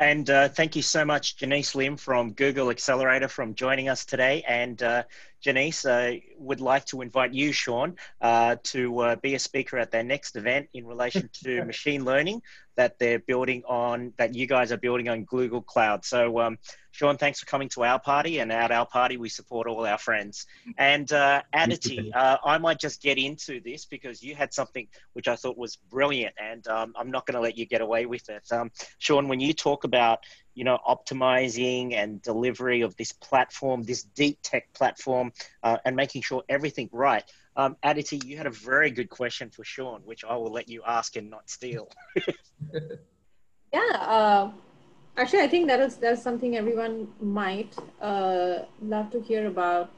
And uh, thank you so much, Janice Lim from Google Accelerator, from joining us today. And uh, Janice uh, would like to invite you, Sean, uh, to uh, be a speaker at their next event in relation to *laughs* machine learning that they're building on, that you guys are building on Google Cloud. So, um, Sean, thanks for coming to our party. And at our party, we support all our friends. And uh, Aditi, uh, I might just get into this because you had something which I thought was brilliant, and um, I'm not going to let you get away with it. Um, Sean, when you talk about you know optimizing and delivery of this platform, this deep tech platform, uh, and making sure everything right. Um, Aditi, you had a very good question for Sean, which I will let you ask and not steal. *laughs* yeah, uh, actually, I think that is that's something everyone might uh, love to hear about.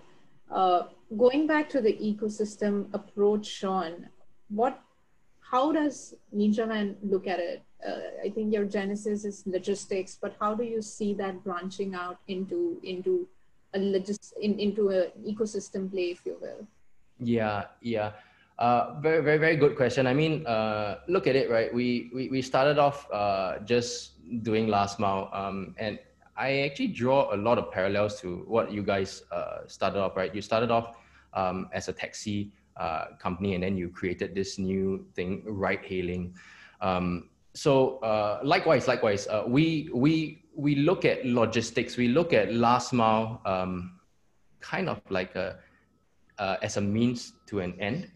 Uh, going back to the ecosystem approach, Sean, what, how does NinjaVan look at it? Uh, I think your genesis is logistics, but how do you see that branching out into into a logis- in, into an ecosystem play, if you will? Yeah, yeah. Uh, very, very, very good question. I mean, uh, look at it, right? We, we, we started off uh, just doing last mile, um, and I actually draw a lot of parallels to what you guys uh, started off, right? You started off um, as a taxi uh, company, and then you created this new thing, ride hailing. Um, so uh, likewise, likewise, we we we look at logistics. We look at last mile, um, kind of like a uh, as a means to an end.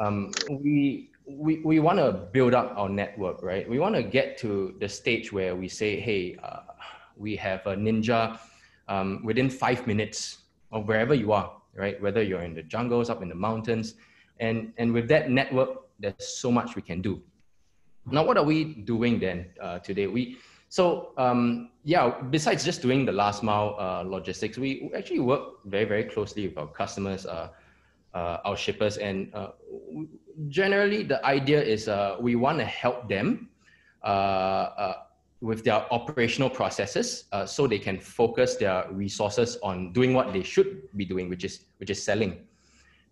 Um, we we, we want to build up our network, right? We want to get to the stage where we say, hey, uh, we have a ninja um, within five minutes of wherever you are, right? Whether you're in the jungles, up in the mountains. And, and with that network, there's so much we can do. Now, what are we doing then uh, today? We, so um, yeah, besides just doing the last mile uh, logistics, we actually work very, very closely with our customers, uh, uh, our shippers, and uh, generally the idea is uh, we want to help them uh, with their operational processes so they can focus their resources on doing what they should be doing, which is which is selling,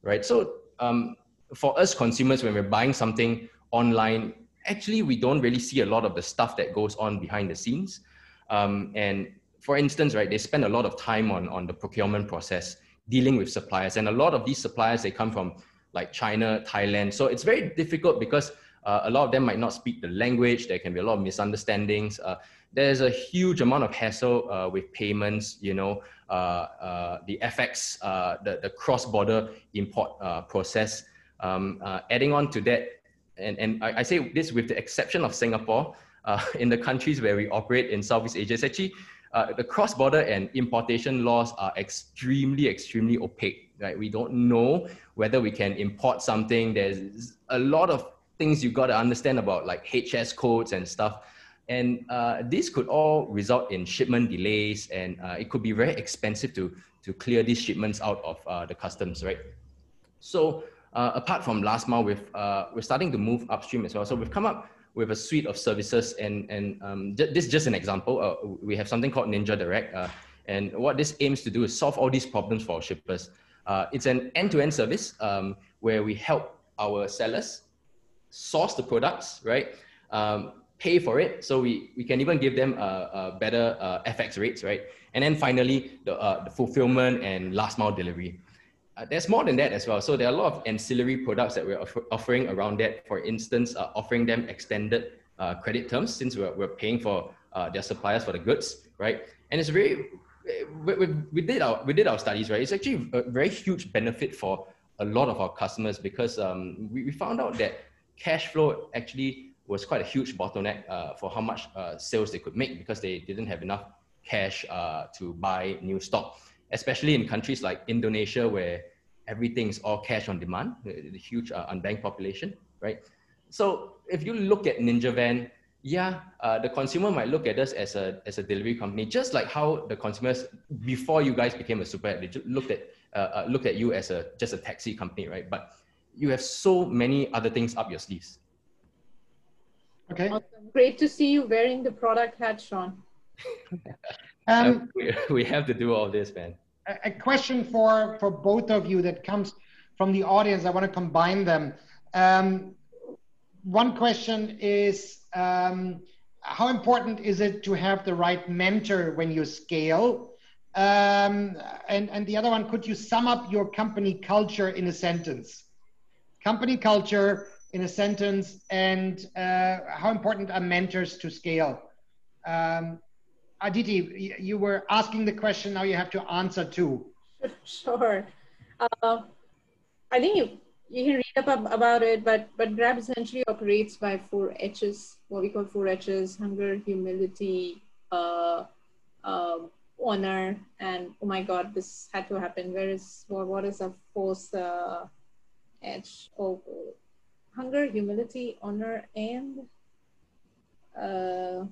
right? So um, for us consumers, when we're buying something online, actually we don't really see a lot of the stuff that goes on behind the scenes. Um, and for instance, right, they spend a lot of time on, on the procurement process, dealing with suppliers. And a lot of these suppliers, they come from like China, Thailand. So it's very difficult because uh, a lot of them might not speak the language. There can be a lot of misunderstandings. Uh, there's a huge amount of hassle uh, with payments, you know, uh, uh, the FX, uh, the, the cross-border import process. Um, adding on to that, and, and I, I, say this with the exception of Singapore, uh, *laughs* in the countries where we operate in Southeast Asia, it's actually uh, the cross-border and importation laws are extremely, extremely opaque. Right? We don't know whether we can import something. There's a lot of things you've got to understand about like HS codes and stuff. And uh, this could all result in shipment delays, and uh, it could be very expensive to to clear these shipments out of uh, the customs, right? So uh, apart from last mile, we've, uh, we're starting to move upstream as well. So we've come up with a suite of services, and, and um, this is just an example. Uh, we have something called Ninja Direct, uh, and what this aims to do is solve all these problems for our shippers. Uh, it's an end-to-end service um, where we help our sellers source the products, right? Um, pay for it. So we, we can even give them better uh, FX rates, right? And then finally, the, the fulfillment and last mile delivery. Uh, there's more than that as well. So there are a lot of ancillary products that we're offer offering around that. For instance, uh, offering them extended credit terms since we're, we're paying for their suppliers for the goods, right? And it's very, we, we, we, did our, we did our studies, right? It's actually a very huge benefit for a lot of our customers because um, we, we found out that cash flow actually was quite a huge bottleneck uh, for how much uh, sales they could make because they didn't have enough cash uh, to buy new stock, especially in countries like Indonesia where everything is all cash on demand, the, the huge uh, unbanked population, right? So if you look at Ninja Van, yeah, uh, the consumer might look at us as a as a delivery company, just like how the consumers before you guys became a super app, they looked at uh, uh, looked at you as a just a taxi company, right? But you have so many other things up your sleeves. Okay. Awesome. Great to see you wearing the product hat, Sean. *laughs* um, *laughs* we, we have to do all this, man. A, question for for both of you that comes from the audience. I want to combine them. Um, one question is um, how important is it to have the right mentor when you scale? Um, and, and the other one, could you sum up your company culture in a sentence? Company culture in a sentence, and uh, how important are mentors to scale? Um, Aditi, you were asking the question, now you have to answer too. *laughs* Sure. Uh, I think you you can read up about it, but but Grab essentially operates by four H's, what we call four H's: hunger, humility, uh, uh, honor, and oh my God, this had to happen. Where is what? What is a fourth uh, H? Oh, hunger, humility, honor, and uh,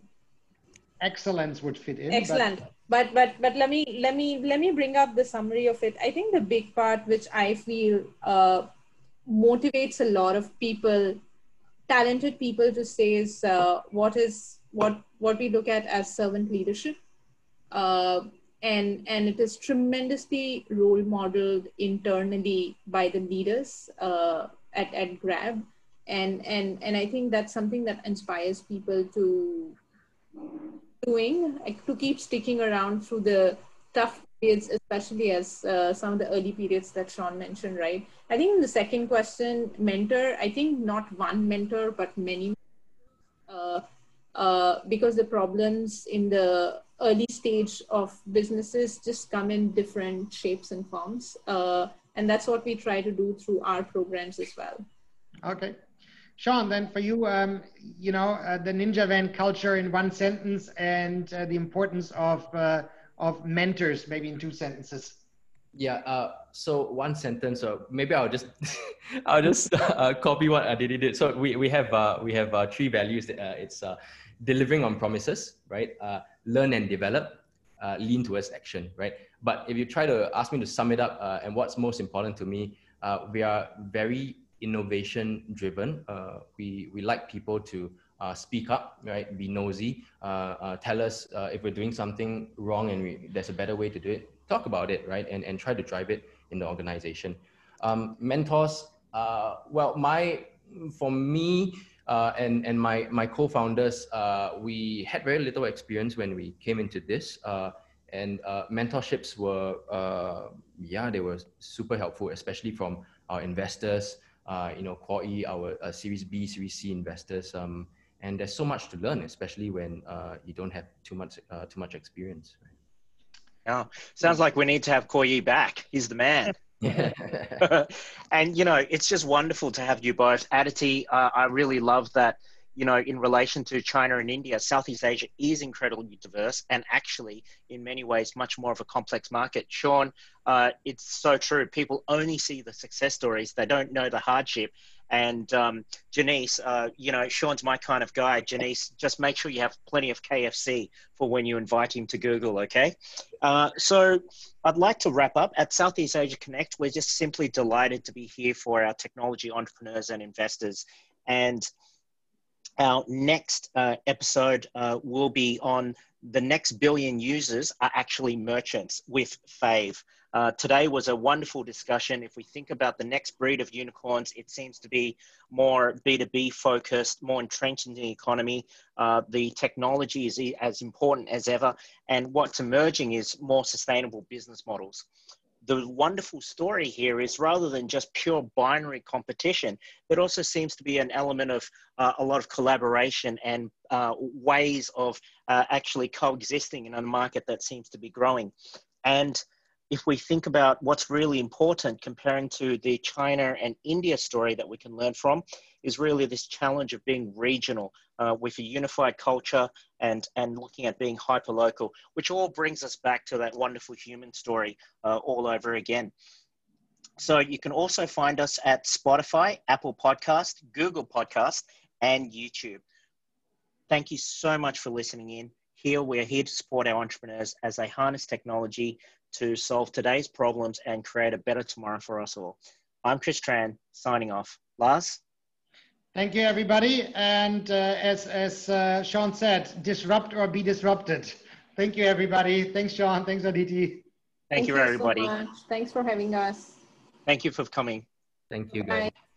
excellence would fit in. Excellent. But, but but but let me let me let me bring up the summary of it. I think the big part which I feel uh, motivates a lot of people talented people to say is uh, what is what what we look at as servant leadership uh, and and it is tremendously role modeled internally by the leaders uh, at, at grab and and and i think that's something that inspires people to doing like, to keep sticking around through the tough periods, especially as uh, some of the early periods that Sean mentioned, right? I think the second question, mentor, I think not one mentor, but many, uh, uh, because the problems in the early stage of businesses just come in different shapes and forms. Uh, and that's what we try to do through our programs as well. Okay. Sean, then for you, um, you know, uh, the Ninja Van culture in one sentence and uh, the importance of of mentors, maybe in two sentences? Yeah. Uh, so one sentence, or maybe I'll just *laughs* I'll just uh, copy what Aditi did. So we we have uh, we have uh, three values. Uh, it's uh, delivering on promises, right? Uh, learn and develop, uh, lean towards action, right? But if you try to ask me to sum it up, uh, and what's most important to me, uh, we are very innovation driven. Uh, we we like people to uh, speak up, right? Be nosy. Uh, uh, tell us uh, if we're doing something wrong and we, there's a better way to do it. Talk about it, right? And, and try to drive it in the organization. Um, mentors, uh, well, my for me uh, and and my my co-founders, we had very little experience when we came into this. and mentorships were, yeah, they were super helpful, especially from our investors. You know, Kuo Yi, our Series B, Series C investors. Um, and there's so much to learn, especially when uh, you don't have too much uh, too much experience. Right? Yeah, sounds like we need to have Kuo Yi back. He's the man. *laughs* *laughs* *laughs* and you know, it's just wonderful to have you both. Aditi, uh, I really love that. You know, in relation to China and India, Southeast Asia is incredibly diverse and actually, in many ways, much more of a complex market. Sean, uh, it's so true. People only see the success stories; they don't know the hardship. And um, Janice, uh, you know, Sean's my kind of guy. Janice, just make sure you have plenty of KFC for when you invite him to Google, okay? Uh, so I'd like to wrap up. At Southeast Asia Connect, we're just simply delighted to be here for our technology entrepreneurs and investors. And our next uh, episode uh, will be on the next billion users are actually merchants with Fave. Uh, today was a wonderful discussion. If we think about the next breed of unicorns, it seems to be more B2B focused, more entrenched in the economy. Uh, the technology is as important as ever. And what's emerging is more sustainable business models the wonderful story here is rather than just pure binary competition, it also seems to be an element of uh, a lot of collaboration and uh, ways of uh, actually coexisting in a market that seems to be growing. And if we think about what's really important comparing to the China and India story that we can learn from, is really this challenge of being regional uh, with a unified culture and, and looking at being hyper local, which all brings us back to that wonderful human story uh, all over again. So you can also find us at Spotify, Apple Podcast, Google Podcast, and YouTube. Thank you so much for listening in. Here, we're here to support our entrepreneurs as they harness technology to solve today's problems and create a better tomorrow for us all. I'm Chris Tran, signing off. Lars? Thank you, everybody. And uh, as, as uh, Sean said, disrupt or be disrupted. Thank you, everybody. Thanks, Sean. Thanks, Aditi. Thank, Thank you, everybody. So Thanks for having us. Thank you for coming. Thank you, guys. Bye.